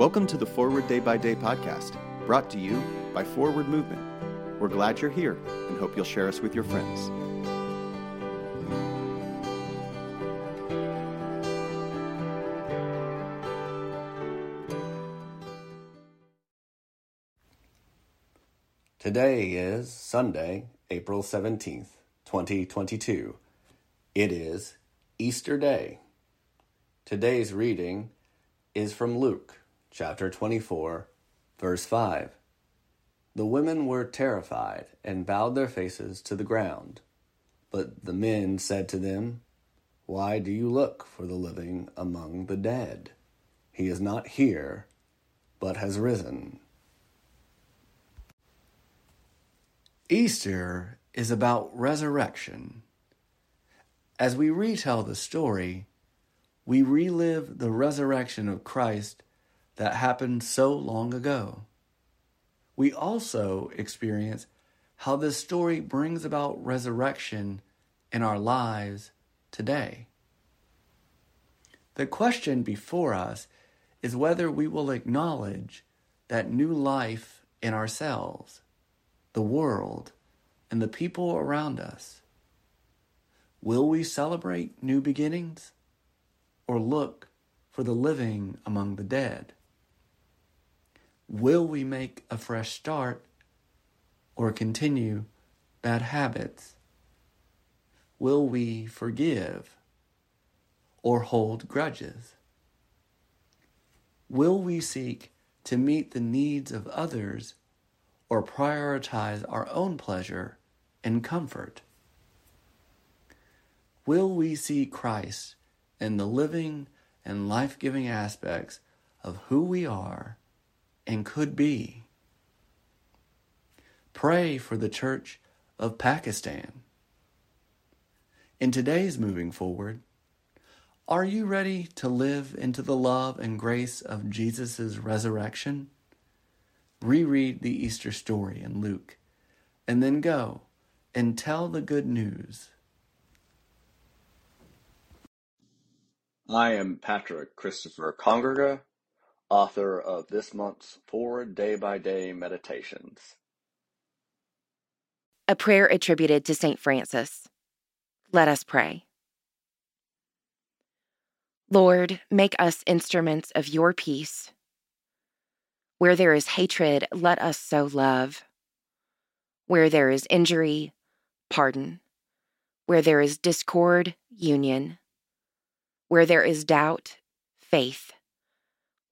Welcome to the Forward Day by Day podcast, brought to you by Forward Movement. We're glad you're here and hope you'll share us with your friends. Today is Sunday, April 17th, 2022. It is Easter Day. Today's reading is from Luke chapter 24, verse 5. The women were terrified and bowed their faces to the ground. But the men said to them, Why do you look for the living among the dead? He is not here, but has risen. Easter is about resurrection. As we retell the story, we relive the resurrection of Christ that happened so long ago. We also experience how this story brings about resurrection in our lives today. The question before us is whether we will acknowledge that new life in ourselves the world, and the people around us? Will we celebrate new beginnings or look for the living among the dead? Will we make a fresh start or continue bad habits? Will we forgive or hold grudges? Will we seek to meet the needs of others or prioritize our own pleasure and comfort? Will we see Christ in the living and life giving aspects of who we are and could be? Pray for the Church of Pakistan. In today's moving forward, are you ready to live into the love and grace of Jesus' resurrection? reread the Easter story in Luke, and then go and tell the good news. I am Patrick Christopher Congrega, author of this month's Forward Day by Day Meditations. A prayer attributed to St. Francis. Let us pray. Lord, make us instruments of your peace where there is hatred, let us sow love. Where there is injury, pardon. Where there is discord, union. Where there is doubt, faith.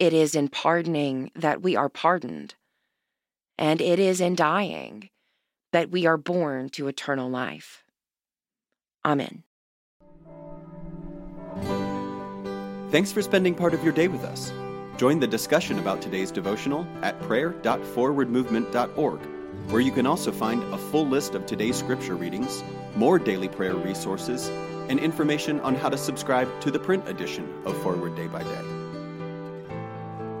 it is in pardoning that we are pardoned, and it is in dying that we are born to eternal life. Amen. Thanks for spending part of your day with us. Join the discussion about today's devotional at prayer.forwardmovement.org, where you can also find a full list of today's scripture readings, more daily prayer resources, and information on how to subscribe to the print edition of Forward Day by Day.